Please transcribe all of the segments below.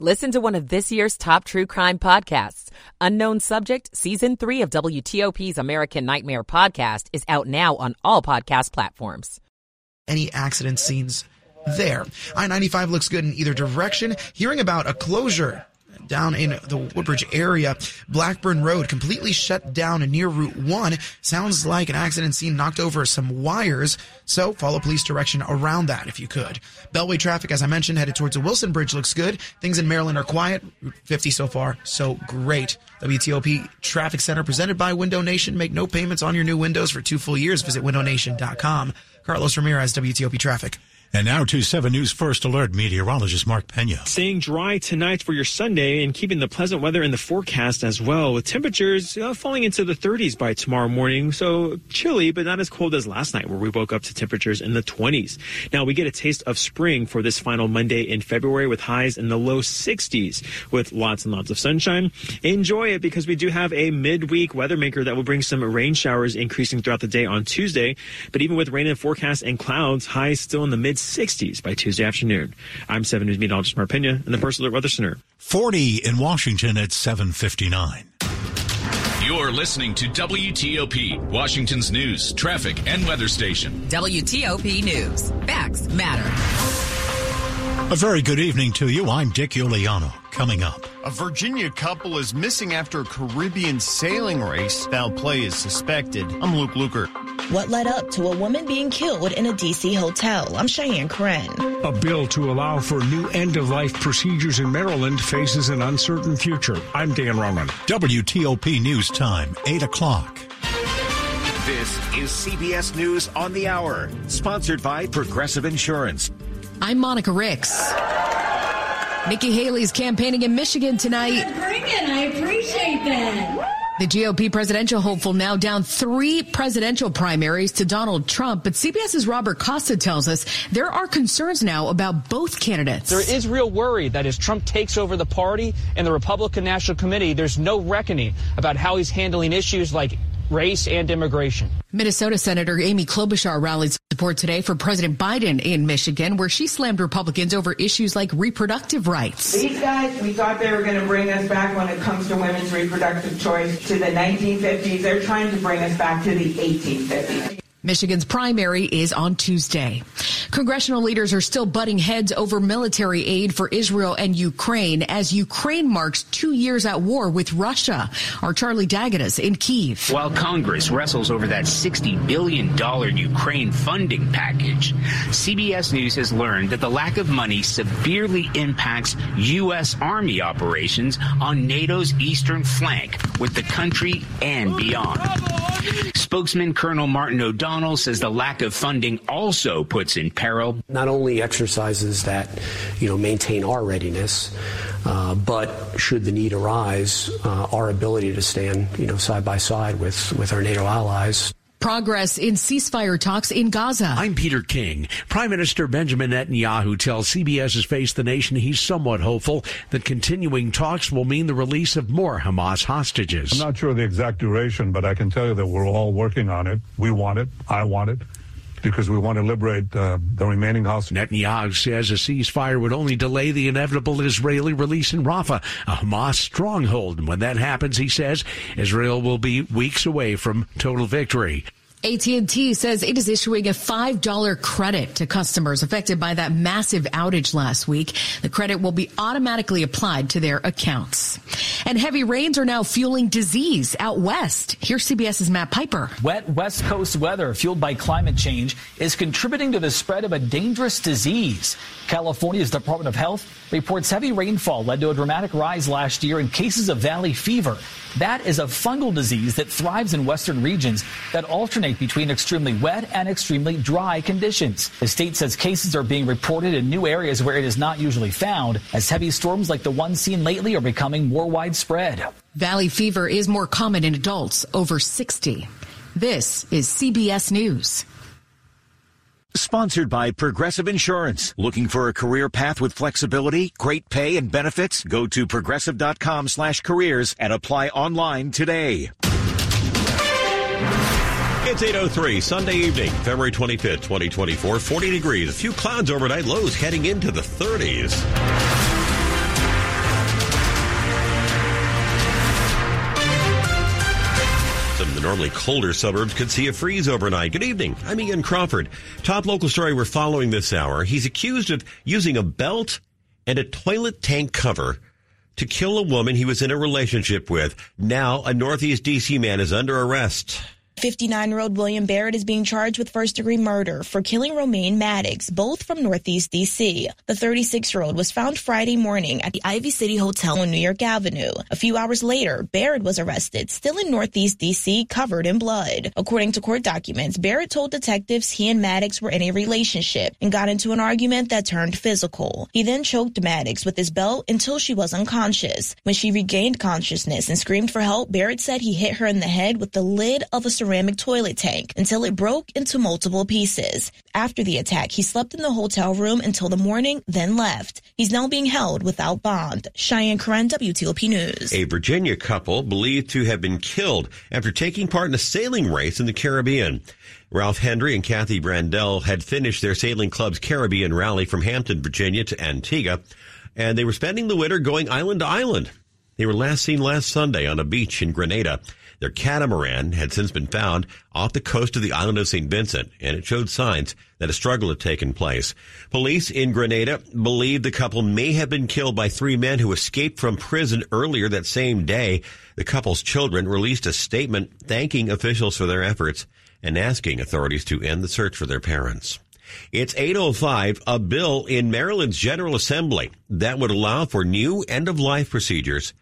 Listen to one of this year's top true crime podcasts. Unknown Subject, Season 3 of WTOP's American Nightmare podcast is out now on all podcast platforms. Any accident scenes there. I 95 looks good in either direction. Hearing about a closure down in the Woodbridge area. Blackburn Road completely shut down near Route 1. Sounds like an accident scene knocked over some wires. So follow police direction around that if you could. Beltway traffic, as I mentioned, headed towards the Wilson Bridge looks good. Things in Maryland are quiet. Route 50 so far, so great. WTOP Traffic Center presented by Window Nation. Make no payments on your new windows for two full years. Visit windownation.com. Carlos Ramirez, WTOP Traffic. And now to 7 News First Alert meteorologist Mark Pena. Staying dry tonight for your Sunday and keeping the pleasant weather in the forecast as well, with temperatures uh, falling into the 30s by tomorrow morning. So chilly, but not as cold as last night, where we woke up to temperatures in the 20s. Now we get a taste of spring for this final Monday in February with highs in the low 60s with lots and lots of sunshine. Enjoy it because we do have a midweek weather maker that will bring some rain showers increasing throughout the day on Tuesday. But even with rain in forecast and clouds, highs still in the mid 60s by Tuesday afternoon. I'm 7 News meteorologist Mark Pena in the First Alert Weather Center. 40 in Washington at 759. You're listening to WTOP, Washington's news, traffic, and weather station. WTOP News. Facts matter. A very good evening to you. I'm Dick Uliano. Coming up. A Virginia couple is missing after a Caribbean sailing race. Foul play is suspected. I'm Luke Lukert. What led up to a woman being killed in a D.C. hotel? I'm Cheyenne Corin. A bill to allow for new end of life procedures in Maryland faces an uncertain future. I'm Dan Ronan. WTOP News Time, 8 o'clock. This is CBS News on the Hour, sponsored by Progressive Insurance. I'm Monica Ricks. Nikki Haley's campaigning in Michigan tonight. Bring it. I appreciate that. The GOP presidential hopeful now down three presidential primaries to Donald Trump, but CBS's Robert Costa tells us there are concerns now about both candidates. There is real worry that as Trump takes over the party and the Republican National Committee, there's no reckoning about how he's handling issues like race and immigration. Minnesota Senator Amy Klobuchar rallied support today for President Biden in Michigan, where she slammed Republicans over issues like reproductive rights. These guys, we thought they were going to bring us back when it comes to women's reproductive choice to the 1950s. They're trying to bring us back to the 1850s. Michigan's primary is on Tuesday. Congressional leaders are still butting heads over military aid for Israel and Ukraine as Ukraine marks two years at war with Russia. Our Charlie D'Agata in Kiev. While Congress wrestles over that $60 billion Ukraine funding package, CBS News has learned that the lack of money severely impacts U.S. Army operations on NATO's eastern flank with the country and beyond. Spokesman Colonel Martin O'Donnell says the lack of funding also puts in peril not only exercises that you know maintain our readiness, uh, but should the need arise, uh, our ability to stand you know side by side with with our NATO allies. Progress in ceasefire talks in Gaza. I'm Peter King. Prime Minister Benjamin Netanyahu tells CBS's Face the Nation he's somewhat hopeful that continuing talks will mean the release of more Hamas hostages. I'm not sure the exact duration, but I can tell you that we're all working on it. We want it. I want it because we want to liberate uh, the remaining hostages. Netanyahu says a ceasefire would only delay the inevitable Israeli release in Rafah, a Hamas stronghold. And when that happens, he says, Israel will be weeks away from total victory. AT&T says it is issuing a $5 credit to customers affected by that massive outage last week. The credit will be automatically applied to their accounts. And heavy rains are now fueling disease out west. Here's CBS's Matt Piper. Wet West Coast weather fueled by climate change is contributing to the spread of a dangerous disease. California's Department of Health reports heavy rainfall led to a dramatic rise last year in cases of valley fever. That is a fungal disease that thrives in western regions that alternate between extremely wet and extremely dry conditions. The state says cases are being reported in new areas where it is not usually found, as heavy storms like the one seen lately are becoming more widespread. Valley fever is more common in adults over 60. This is CBS News. Sponsored by Progressive Insurance. Looking for a career path with flexibility, great pay, and benefits? Go to progressive.com slash careers and apply online today. It's 8.03, Sunday evening, February 25th, 2024. 40 degrees. A few clouds overnight, lows heading into the 30s. Normally colder suburbs could see a freeze overnight. Good evening. I'm Ian Crawford. Top local story we're following this hour. He's accused of using a belt and a toilet tank cover to kill a woman he was in a relationship with. Now, a Northeast DC man is under arrest. 59 year old William Barrett is being charged with first degree murder for killing Romaine Maddox, both from Northeast DC. The 36 year old was found Friday morning at the Ivy City Hotel on New York Avenue. A few hours later, Barrett was arrested, still in Northeast DC, covered in blood. According to court documents, Barrett told detectives he and Maddox were in a relationship and got into an argument that turned physical. He then choked Maddox with his belt until she was unconscious. When she regained consciousness and screamed for help, Barrett said he hit her in the head with the lid of a ceramic toilet tank until it broke into multiple pieces. After the attack, he slept in the hotel room until the morning, then left. He's now being held without bond. Cheyenne Corin, WTOP News. A Virginia couple believed to have been killed after taking part in a sailing race in the Caribbean. Ralph Hendry and Kathy Brandell had finished their sailing club's Caribbean rally from Hampton, Virginia to Antigua, and they were spending the winter going island to island. They were last seen last Sunday on a beach in Grenada. Their catamaran had since been found off the coast of the island of St. Vincent, and it showed signs that a struggle had taken place. Police in Grenada believe the couple may have been killed by three men who escaped from prison earlier that same day. The couple's children released a statement thanking officials for their efforts and asking authorities to end the search for their parents. It's 805, a bill in Maryland's General Assembly that would allow for new end-of-life procedures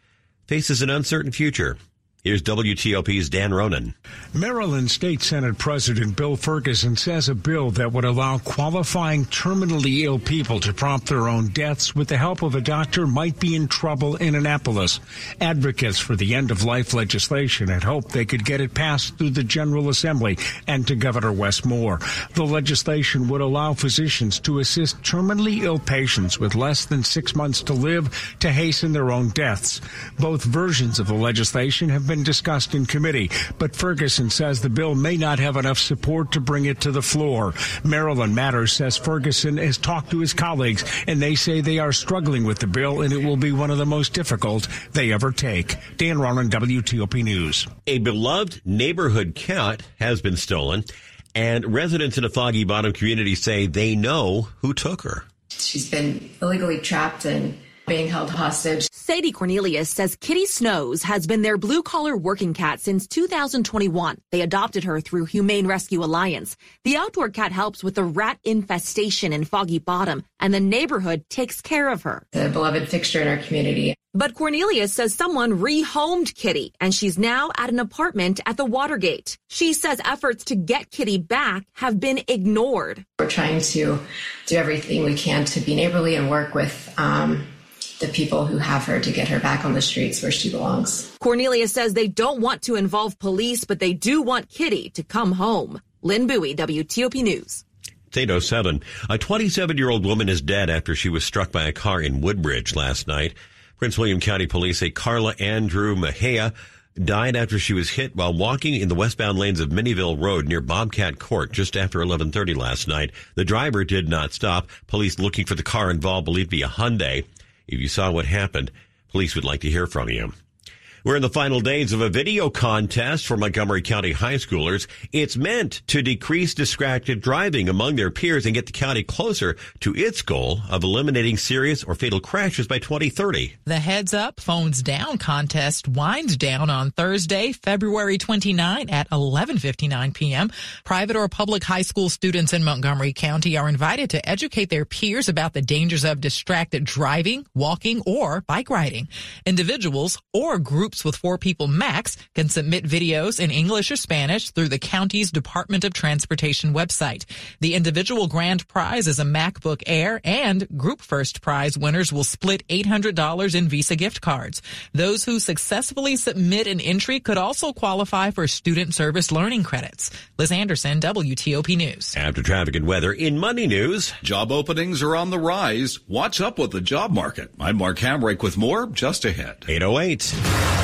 faces an uncertain future. Here's WTOP's Dan Ronan. Maryland State Senate President Bill Ferguson says a bill that would allow qualifying terminally ill people to prompt their own deaths with the help of a doctor might be in trouble in Annapolis. Advocates for the end of life legislation had hoped they could get it passed through the General Assembly and to Governor Wes Moore. The legislation would allow physicians to assist terminally ill patients with less than six months to live to hasten their own deaths. Both versions of the legislation have been discussed in committee, but Ferguson says the bill may not have enough support to bring it to the floor. Maryland Matters says Ferguson has talked to his colleagues and they say they are struggling with the bill and it will be one of the most difficult they ever take. Dan Ronan, WTOP News. A beloved neighborhood cat has been stolen and residents in a Foggy Bottom community say they know who took her. She's been illegally trapped and being held hostage. Sadie Cornelius says Kitty Snows has been their blue collar working cat since 2021. They adopted her through Humane Rescue Alliance. The outdoor cat helps with the rat infestation in Foggy Bottom, and the neighborhood takes care of her. The beloved fixture in our community. But Cornelius says someone rehomed Kitty, and she's now at an apartment at the Watergate. She says efforts to get Kitty back have been ignored. We're trying to do everything we can to be neighborly and work with um, the people who have her to get her back on the streets where she belongs. Cornelia says they don't want to involve police, but they do want Kitty to come home. Lynn Bowie, WTOP News. It's 807. A 27 year old woman is dead after she was struck by a car in Woodbridge last night. Prince William County Police say Carla Andrew Mejia died after she was hit while walking in the westbound lanes of Minnieville Road near Bobcat Court just after 11:30 last night. The driver did not stop. Police looking for the car involved believed to be a Hyundai. If you saw what happened, police would like to hear from you. We're in the final days of a video contest for Montgomery County high schoolers. It's meant to decrease distracted driving among their peers and get the county closer to its goal of eliminating serious or fatal crashes by 2030. The Heads Up Phones Down contest winds down on Thursday, February 29 at 11:59 p.m. Private or public high school students in Montgomery County are invited to educate their peers about the dangers of distracted driving, walking, or bike riding. Individuals or groups groups with four people max can submit videos in English or Spanish through the county's Department of Transportation website. The individual grand prize is a MacBook Air and group first prize winners will split $800 in Visa gift cards. Those who successfully submit an entry could also qualify for student service learning credits. Liz Anderson, WTOP News. After traffic and weather in Money News. Job openings are on the rise. What's up with the job market? I'm Mark Hamrick with more just ahead. 808.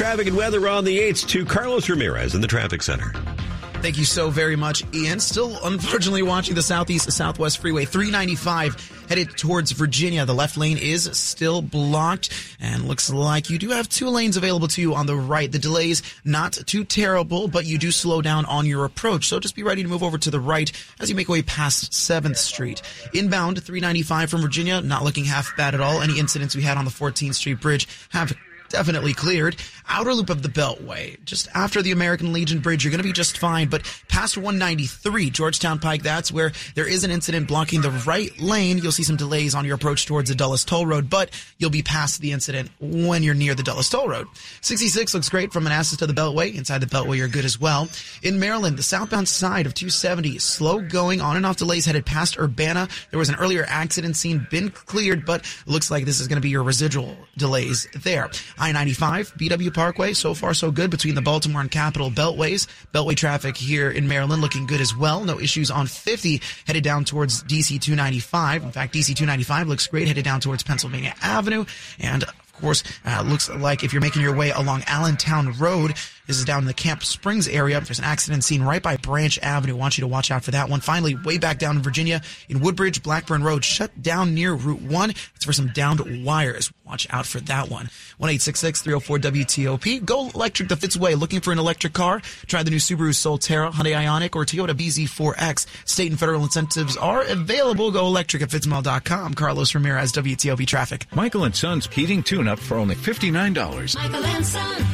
Traffic and weather on the 8th to Carlos Ramirez in the traffic center. Thank you so very much, Ian. Still, unfortunately, watching the Southeast Southwest Freeway 395 headed towards Virginia. The left lane is still blocked and looks like you do have two lanes available to you on the right. The delays not too terrible, but you do slow down on your approach. So just be ready to move over to the right as you make way past 7th Street. Inbound 395 from Virginia, not looking half bad at all. Any incidents we had on the 14th Street Bridge have definitely cleared. Outer loop of the Beltway, just after the American Legion Bridge, you're going to be just fine. But past 193, Georgetown Pike, that's where there is an incident blocking the right lane. You'll see some delays on your approach towards the Dulles Toll Road, but you'll be past the incident when you're near the Dulles Toll Road. 66 looks great from Manassas to the Beltway. Inside the Beltway, you're good as well. In Maryland, the southbound side of 270, slow going on and off delays headed past Urbana. There was an earlier accident scene, been cleared, but looks like this is going to be your residual delays there. I-95, BW Parkway, so far so good between the Baltimore and Capital Beltways. Beltway traffic here in Maryland looking good as well. No issues on 50 headed down towards DC 295. In fact, DC 295 looks great headed down towards Pennsylvania Avenue. And of course, uh, looks like if you're making your way along Allentown Road, this is down in the Camp Springs area. There's an accident scene right by Branch Avenue. I want you to watch out for that one. Finally, way back down in Virginia, in Woodbridge, Blackburn Road, shut down near Route 1. It's for some downed wires. Watch out for that one. 1-866-304-WTOP. Go electric the Fitzway. Looking for an electric car? Try the new Subaru Solterra, Hyundai Ioniq, or Toyota BZ4X. State and federal incentives are available. Go electric at fitzmall.com. Carlos Ramirez, WTOP Traffic. Michael and Son's heating tune-up for only $59. Michael and Son.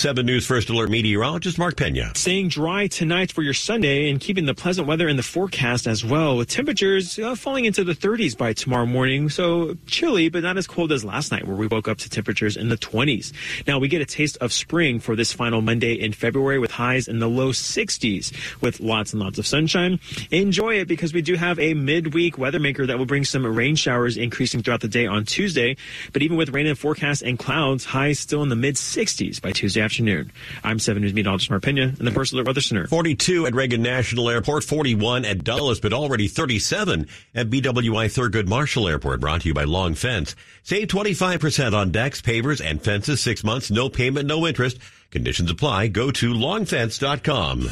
7 News First Alert meteorologist Mark Pena. Staying dry tonight for your Sunday and keeping the pleasant weather in the forecast as well, with temperatures uh, falling into the 30s by tomorrow morning. So chilly, but not as cold as last night, where we woke up to temperatures in the 20s. Now we get a taste of spring for this final Monday in February with highs in the low 60s with lots and lots of sunshine. Enjoy it because we do have a midweek weather maker that will bring some rain showers increasing throughout the day on Tuesday. But even with rain in the forecast and clouds, highs still in the mid 60s by Tuesday afternoon. I'm 7 News meteorologist Mark Pena in the Alert Weather Center. 42 at Reagan National Airport, 41 at Dulles, but already 37 at BWI Thurgood Marshall Airport. Brought to you by Long Fence. Save 25% on decks, pavers, and fences. Six months, no payment, no interest. Conditions apply. Go to longfence.com.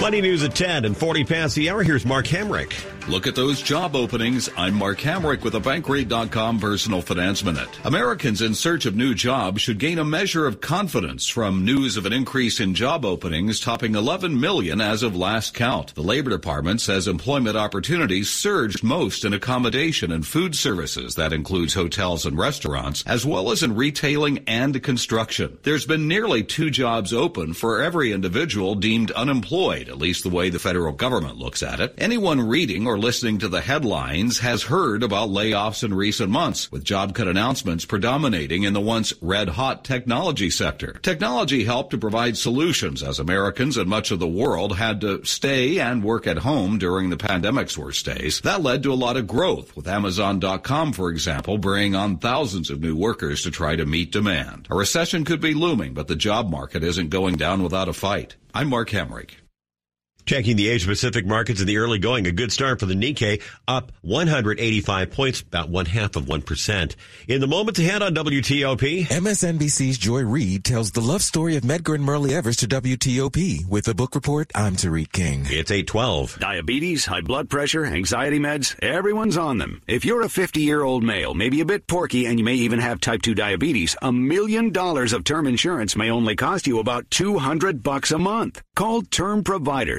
Money news at 10 and 40 past the hour. Here's Mark Hamrick. Look at those job openings. I'm Mark Hamrick with a Bankrate.com Personal Finance Minute. Americans in search of new jobs should gain a measure of confidence from news of an increase in job openings topping 11 million as of last count. The Labor Department says employment opportunities surged most in accommodation and food services. That includes hotels and restaurants, as well as in retailing and construction. There's been nearly two jobs open for every individual deemed unemployed, at least the way the federal government looks at it. Anyone reading or listening to the headlines has heard about layoffs in recent months, with job cut announcements predominating in the once red hot technology sector. Technology helped to provide solutions as Americans and much of the world had to stay and work at home during the pandemic's worst days. That led to a lot of growth, with Amazon.com, for example, bringing on thousands of new workers to try to meet demand. A recession could be looming, but the job market isn't going down without a fight. I'm Mark Hamrick. Checking the Asia Pacific markets in the early going, a good start for the Nikkei, up 185 points, about one half of 1%. In the moments ahead on WTOP. MSNBC's Joy Reid tells the love story of Medgar and Myrlie Evers to WTOP. With the book report, I'm Tariq King. It's 812. Diabetes, high blood pressure, anxiety meds, everyone's on them. If you're a 50 year old male, maybe a bit porky, and you may even have type 2 diabetes, a million dollars of term insurance may only cost you about 200 bucks a month. Call Term Provider.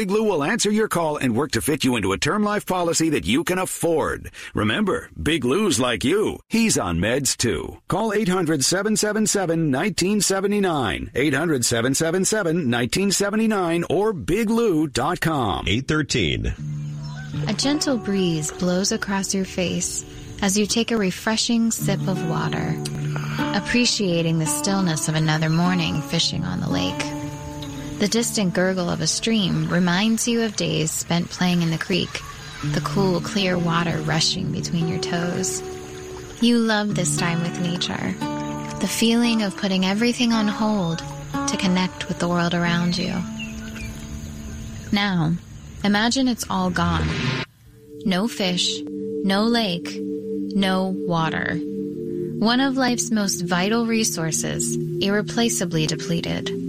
Big Lou will answer your call and work to fit you into a term life policy that you can afford. Remember, Big Lou's like you. He's on meds too. Call 800 777 1979. 800 777 1979 or biglou.com. 813. A gentle breeze blows across your face as you take a refreshing sip of water, appreciating the stillness of another morning fishing on the lake. The distant gurgle of a stream reminds you of days spent playing in the creek the cool, clear water rushing between your toes. You love this time with nature, the feeling of putting everything on hold to connect with the world around you. Now, imagine it's all gone. No fish, no lake, no water. One of life's most vital resources, irreplaceably depleted.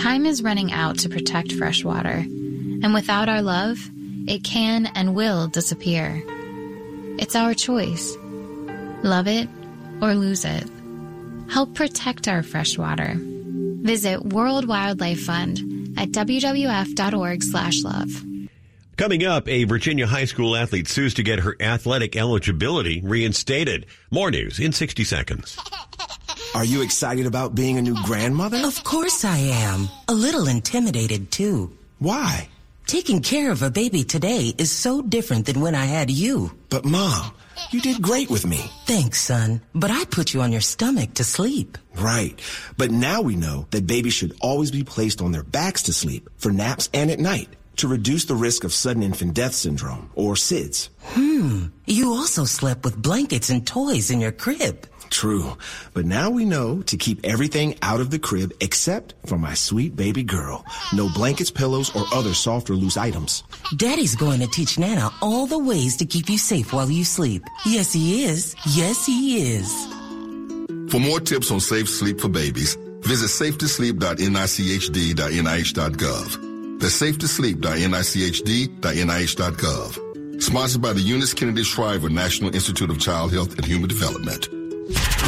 Time is running out to protect freshwater, and without our love, it can and will disappear. It's our choice. Love it or lose it. Help protect our freshwater. Visit World Wildlife Fund at wwf.org/love. Coming up, a Virginia high school athlete sues to get her athletic eligibility reinstated. More news in 60 seconds. Are you excited about being a new grandmother? Of course I am. A little intimidated too. Why? Taking care of a baby today is so different than when I had you. But mom, you did great with me. Thanks, son. But I put you on your stomach to sleep. Right. But now we know that babies should always be placed on their backs to sleep for naps and at night to reduce the risk of sudden infant death syndrome or SIDS. Hmm. You also slept with blankets and toys in your crib. True. But now we know to keep everything out of the crib except for my sweet baby girl. No blankets, pillows, or other soft or loose items. Daddy's going to teach Nana all the ways to keep you safe while you sleep. Yes, he is. Yes, he is. For more tips on safe sleep for babies, visit safetosleep.nichd.nih.gov. That's safetosleep.nichd.nih.gov. Sponsored by the Eunice Kennedy Shriver National Institute of Child Health and Human Development.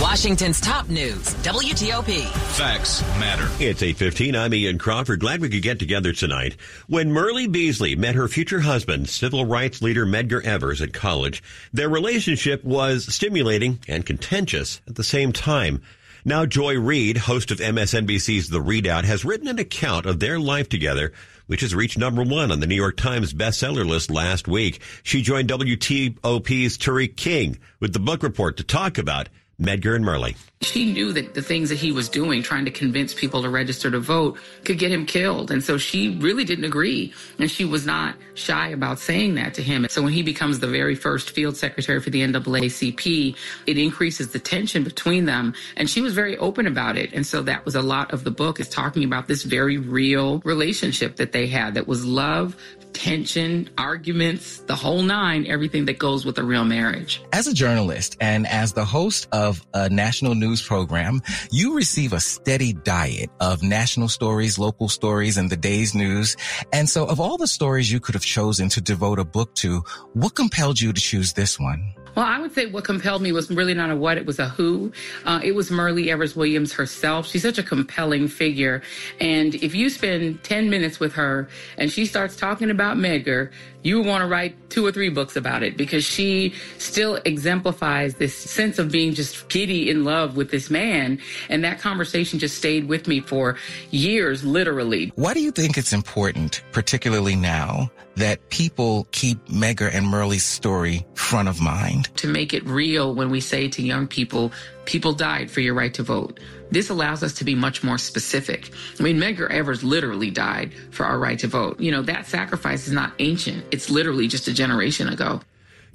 Washington's top news, WTOP. Facts matter. It's 8.15. I'm Ian Crawford. Glad we could get together tonight. When Myrlie Beasley met her future husband, civil rights leader Medgar Evers at college, their relationship was stimulating and contentious at the same time. Now Joy Reid, host of MSNBC's The ReidOut, has written an account of their life together, which has reached number one on the New York Times bestseller list last week. She joined WTOP's Tariq King with the book report to talk about Medgar and Myrlie. She knew that the things that he was doing, trying to convince people to register to vote, could get him killed. And so she really didn't agree. And she was not shy about saying that to him. So when he becomes the very first field secretary for the NAACP, it increases the tension between them. And she was very open about it. And so that was a lot of the book is talking about this very real relationship that they had that was love, tension, arguments, the whole nine, everything that goes with a real marriage. As a journalist and as the host of a national news program, you receive a steady diet of national stories, local stories, and the day's news. And so of all the stories you could have chosen to devote a book to, what compelled you to choose this one? Well, I would say what compelled me was really not a what, it was a who. Uh, it was Myrlie Evers Williams herself. She's such a compelling figure. And if you spend 10 minutes with her and she starts talking about Medgar, you want to write two or three books about it because she still exemplifies this sense of being just giddy in love with this man. And that conversation just stayed with me for years, literally. Why do you think it's important, particularly now, that people keep Medgar and Myrlie's story front of mind? To make it real when we say to young people, people died for your right to vote. This allows us to be much more specific. I mean, Medgar Evers literally died for our right to vote. You know, that sacrifice is not ancient. It's literally just a generation ago.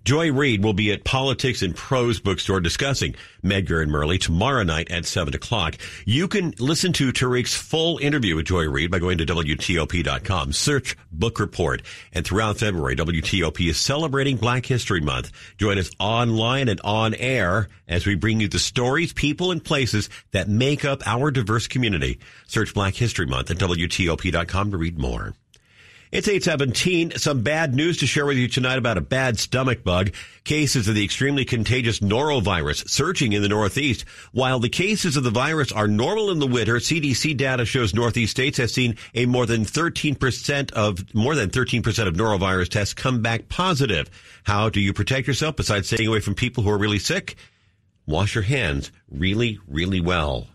Joy Reid will be at Politics and Prose bookstore discussing Medgar and Myrlie tomorrow night at 7 o'clock. You can listen to Tariq's full interview with Joy Reid by going to WTOP.com. Search book report. And throughout February, WTOP is celebrating Black History Month. Join us online and on air as we bring you the stories, people, and places that make up our diverse community. Search Black History Month at WTOP.com to read more. It's 817. Some bad news to share with you tonight about a bad stomach bug. Cases of the extremely contagious norovirus surging in the Northeast. While the cases of the virus are normal in the winter, CDC data shows Northeast states have seen a more than 13% of, more than 13% of norovirus tests come back positive. How do you protect yourself besides staying away from people who are really sick? Wash your hands really, really well.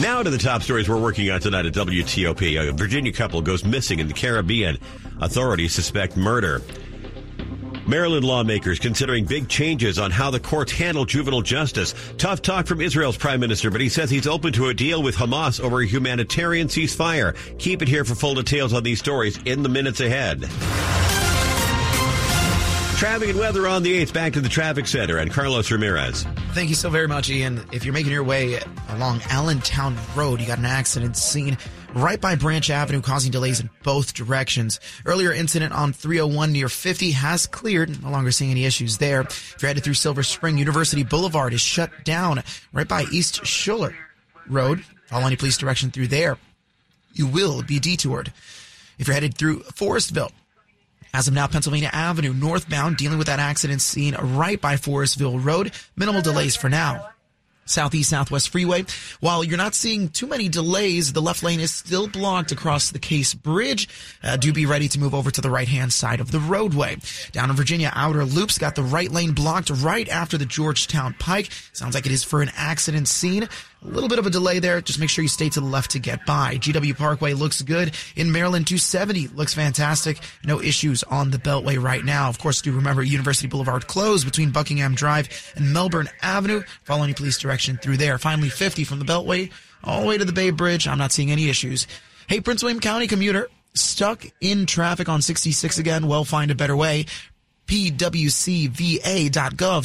Now to the top stories we're working on tonight at WTOP. A Virginia couple goes missing in the Caribbean. Authorities suspect murder. Maryland lawmakers considering big changes on how the courts handle juvenile justice. Tough talk from Israel's prime minister, but he says he's open to a deal with Hamas over a humanitarian ceasefire. Keep it here for full details on these stories in the minutes ahead. Traffic and weather on the 8th. Back to the traffic center and Carlos Ramirez. Thank you so very much, Ian. If you're making your way along Allentown Road, you got an accident scene right by Branch Avenue, causing delays in both directions. Earlier incident on 301 near 50 has cleared. No longer seeing any issues there. If you're headed through Silver Spring, University Boulevard is shut down right by East Schuler Road. Follow any police direction through there. You will be detoured. If you're headed through Forestville, as of now, Pennsylvania Avenue northbound, dealing with that accident scene right by Forestville Road. Minimal delays for now. Southeast Southwest Freeway. While you're not seeing too many delays, the left lane is still blocked across the Case Bridge. Uh, do be ready to move over to the right hand side of the roadway. Down in Virginia, Outer Loops got the right lane blocked right after the Georgetown Pike. Sounds like it is for an accident scene. A little bit of a delay there. Just make sure you stay to the left to get by. GW Parkway looks good. In Maryland, 270 looks fantastic. No issues on the Beltway right now. Of course, do remember University Boulevard closed between Buckingham Drive and Melbourne Avenue. Follow any police direction through there. Finally, 50 from the Beltway all the way to the Bay Bridge. I'm not seeing any issues. Hey, Prince William County commuter stuck in traffic on 66 again. Well, find a better way pwcva.gov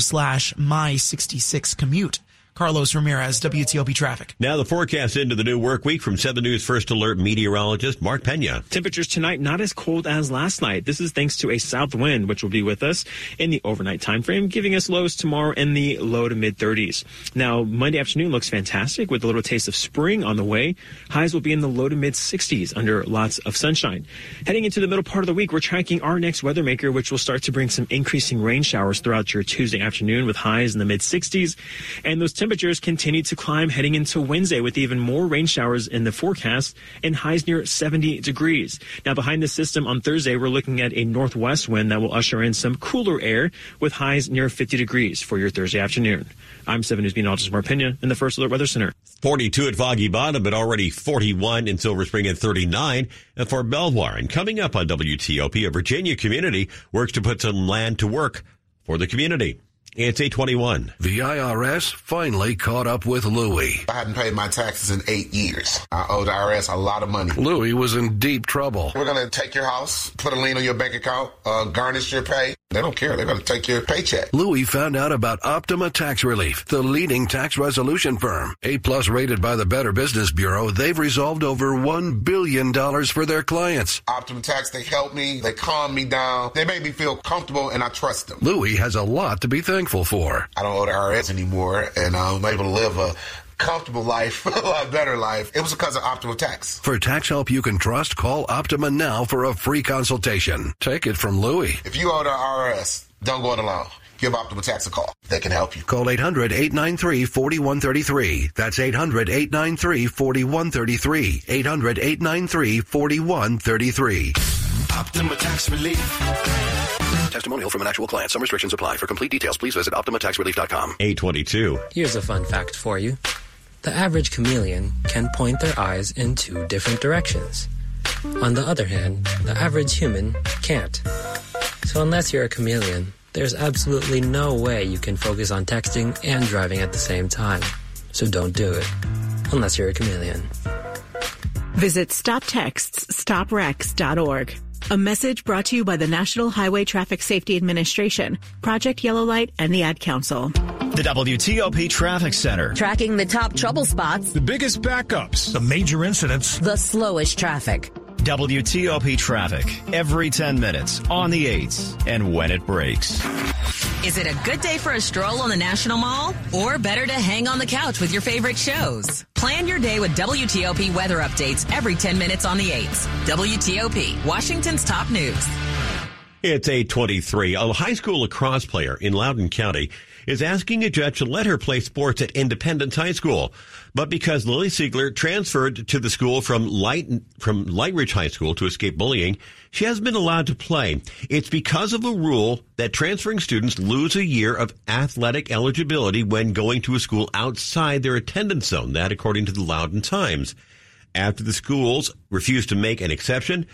slash my 66 commute. Carlos Ramirez, WTOP Traffic. Now the forecast into the new work week from 7 News First Alert meteorologist Mark Pena. Temperatures tonight not as cold as last night. This is thanks to a south wind, which will be with us in the overnight time frame, giving us lows tomorrow in the low to mid 30s. Now Monday afternoon looks fantastic with a little taste of spring on the way. Highs will be in the low to mid 60s under lots of sunshine. Heading into the middle part of the week, we're tracking our next weather maker, which will start to bring some increasing rain showers throughout your Tuesday afternoon with highs in the mid 60s. And those temperatures continue to climb heading into Wednesday with even more rain showers in the forecast and highs near 70 degrees. Now, behind the system on Thursday, we're looking at a northwest wind that will usher in some cooler air with highs near 50 degrees for your Thursday afternoon. I'm 7 News meteorologist Mark Pena in the First Alert Weather Center. 42 at Foggy Bottom, but already 41 in Silver Spring and 39 at Fort Belvoir. And coming up on WTOP, a Virginia community works to put some land to work for the community. It's 821. The IRS finally caught up with Louie. I hadn't paid my taxes in eight years. I owed the IRS a lot of money. Louie was in deep trouble. We're going to take your house, put a lien on your bank account, uh, garnish your pay. They don't care. They're going to take your paycheck. Louie found out about Optima Tax Relief, the leading tax resolution firm. A plus rated by the Better Business Bureau, they've resolved over $1 billion for their clients. Optima Tax, they help me. They calm me down. They make me feel comfortable and I trust them. Louie has a lot to be thankful for. I don't owe the IRS anymore and I'm able to live a comfortable life, a lot better life. It was because of Optima Tax. For tax help you can trust, call Optima now for a free consultation. Take it from Louie. If you owe the IRS, don't go it alone. Give Optima Tax a call. They can help you. Call 800 893 4133. That's 800 893 4133. 800 893 4133. Optima Tax Relief. Testimonial from an actual client. Some restrictions apply. For complete details, please visit OptimaTaxRelief.com. 822. Here's a fun fact for you. The average chameleon can point their eyes in two different directions. On the other hand, the average human can't. So unless you're a chameleon, there's absolutely no way you can focus on texting and driving at the same time. So don't do it. Unless you're a chameleon. Visit StopTextsStopWrecks.org. A message brought to you by the National Highway Traffic Safety Administration, Project Yellow Light, and the Ad Council. The WTOP Traffic Center. Tracking the top trouble spots, The biggest backups. The major incidents. the slowest traffic. WTOP traffic. Every 10 minutes. On the 8s. And when it breaks. Is it a good day for a stroll on the National Mall? Or better to hang on the couch with your favorite shows? Plan your day with WTOP weather updates every 10 minutes on the 8s. WTOP, Washington's top news. It's 823. A high school lacrosse player in Loudoun County is asking a judge to let her play sports at Independence High School. But because Lily Siegler transferred to the school from Light, from Lightridge High School to escape bullying, she hasn't been allowed to play. It's because of a rule that transferring students lose a year of athletic eligibility when going to a school outside their attendance zone. That according to the Loudoun Times. After the schools refused to make an exception,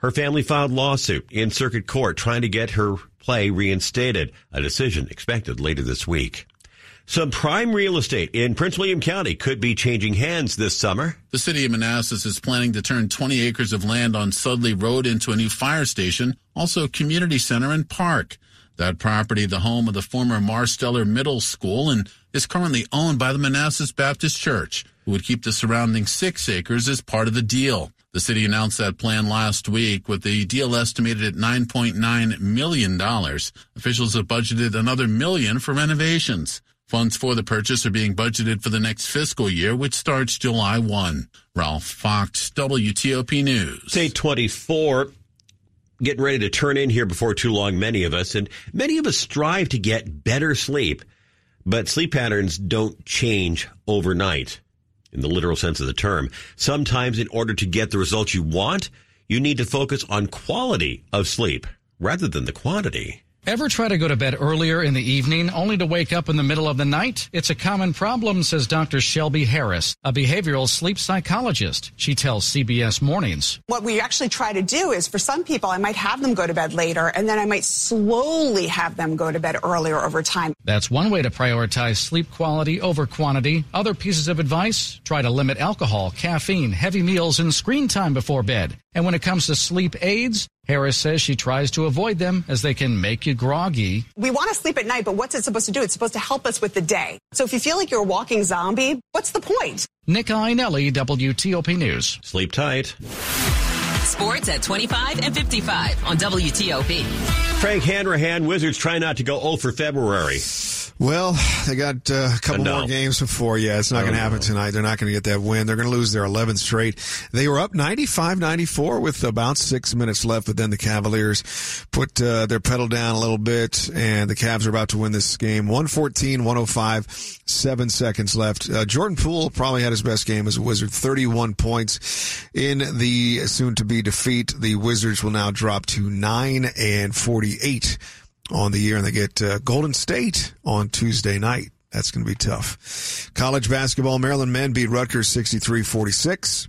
Her family filed lawsuit in circuit court trying to get her play reinstated. A decision expected later this week. Some prime real estate in Prince William County could be changing hands this summer. The city of Manassas is planning to turn 20 acres of land on Sudley Road into a new fire station, also a community center and park. That property, the home of the former Marsteller Middle School, and is currently owned by the Manassas Baptist Church, who would keep the surrounding six acres as part of the deal. The city announced that plan last week with the deal estimated at $9.9 million. Officials have budgeted another million for renovations. Funds for the purchase are being budgeted for the next fiscal year, which starts July 1. Ralph Fox, WTOP News. Day 24 getting ready to turn in here before too long, many of us, and many of us strive to get better sleep, but sleep patterns don't change overnight in the literal sense of the term. Sometimes in order to get the results you want, you need to focus on quality of sleep rather than the quantity. Ever try to go to bed earlier in the evening only to wake up in the middle of the night? It's a common problem, says Dr. Shelby Harris, a behavioral sleep psychologist. She tells CBS Mornings. What we actually try to do is for some people, I might have them go to bed later and then I might slowly have them go to bed earlier over time. That's one way to prioritize sleep quality over quantity. Other pieces of advice try to limit alcohol, caffeine, heavy meals, and screen time before bed. And when it comes to sleep aids, Harris says she tries to avoid them as they can make you groggy. We want to sleep at night, but what's it supposed to do? It's supposed to help us with the day. So if you feel like you're a walking zombie, what's the point? Nick Iannelli, WTOP News. Sleep tight. Sports at 25 and 55 on WTOP. Frank Hanrahan, Wizards try not to go 0 for February. Well, they got uh, a couple No. more games before. Yeah, it's not going to happen tonight. They're not going to get that win. They're going to lose their 11th straight. They were up 95-94 with about six minutes left, but then the Cavaliers put uh, their pedal down a little bit, and the Cavs are about to win this game. 114-105, seven seconds left. Uh, Jordan Poole probably had his best game as a Wizard, 31 points in the soon-to-be defeat. The Wizards will now drop to 9 and 48 on the year, and they get uh, Golden State on Tuesday night. That's going to be tough. College basketball, Maryland men beat Rutgers 63-46.